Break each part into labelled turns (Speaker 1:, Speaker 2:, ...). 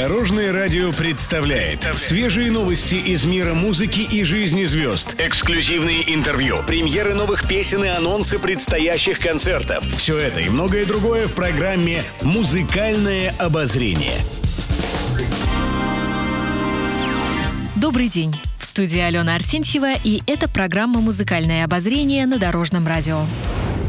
Speaker 1: Дорожное радио представляет свежие новости из мира музыки и жизни звезд. Эксклюзивные интервью, премьеры новых песен и анонсы предстоящих концертов. Все это и многое другое в программе «Музыкальное обозрение».
Speaker 2: Добрый день. В студии Алена Арсентьева, и это программа «Музыкальное обозрение» на Дорожном радио.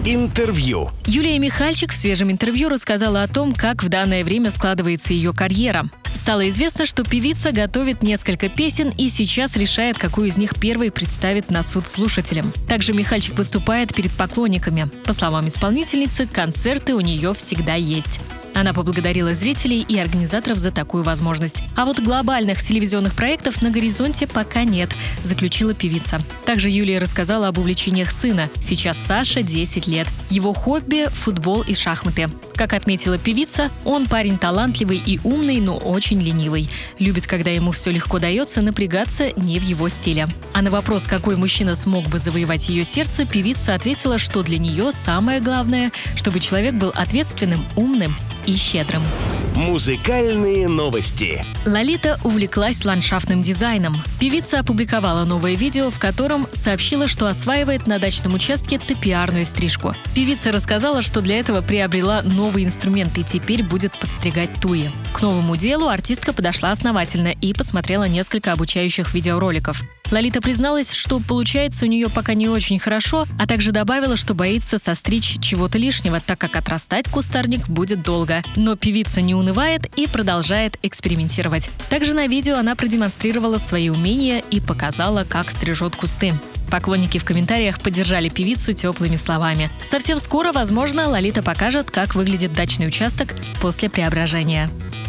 Speaker 1: Интервью.
Speaker 2: Юлия Михальчик в свежем интервью рассказала о том, как в данное время складывается ее карьера. Стало известно, что певица готовит несколько песен и сейчас решает, какую из них первой представит на суд слушателям. Также Михальчик выступает перед поклонниками. По словам исполнительницы, концерты у нее всегда есть. Она поблагодарила зрителей и организаторов за такую возможность. А вот глобальных телевизионных проектов на горизонте пока нет, заключила певица. Также Юлия рассказала об увлечениях сына. Сейчас Саша 10 лет. Его хобби – футбол и шахматы. Как отметила певица, он парень талантливый и умный, но очень ленивый. Любит, когда ему все легко дается, напрягаться не в его стиле. А на вопрос, какой мужчина смог бы завоевать ее сердце, певица ответила, что для нее самое главное, чтобы человек был ответственным, умным и щедрым.
Speaker 1: Музыкальные новости.
Speaker 2: Лолита увлеклась ландшафтным дизайном. Певица опубликовала новое видео, в котором сообщила, что осваивает на дачном участке топиарную стрижку. Певица рассказала, что для этого приобрела новый инструмент и теперь будет подстригать туи. К новому делу артистка подошла основательно и посмотрела несколько обучающих видеороликов. Лолита призналась, что получается у нее пока не очень хорошо, а также добавила, что боится состричь чего-то лишнего, так как отрастать кустарник будет долго. Но певица не унывает и продолжает экспериментировать. Также на видео она продемонстрировала свои умения и показала, как стрижет кусты. Поклонники в комментариях поддержали певицу теплыми словами. Совсем скоро, возможно, Лолита покажет, как выглядит дачный участок после преображения.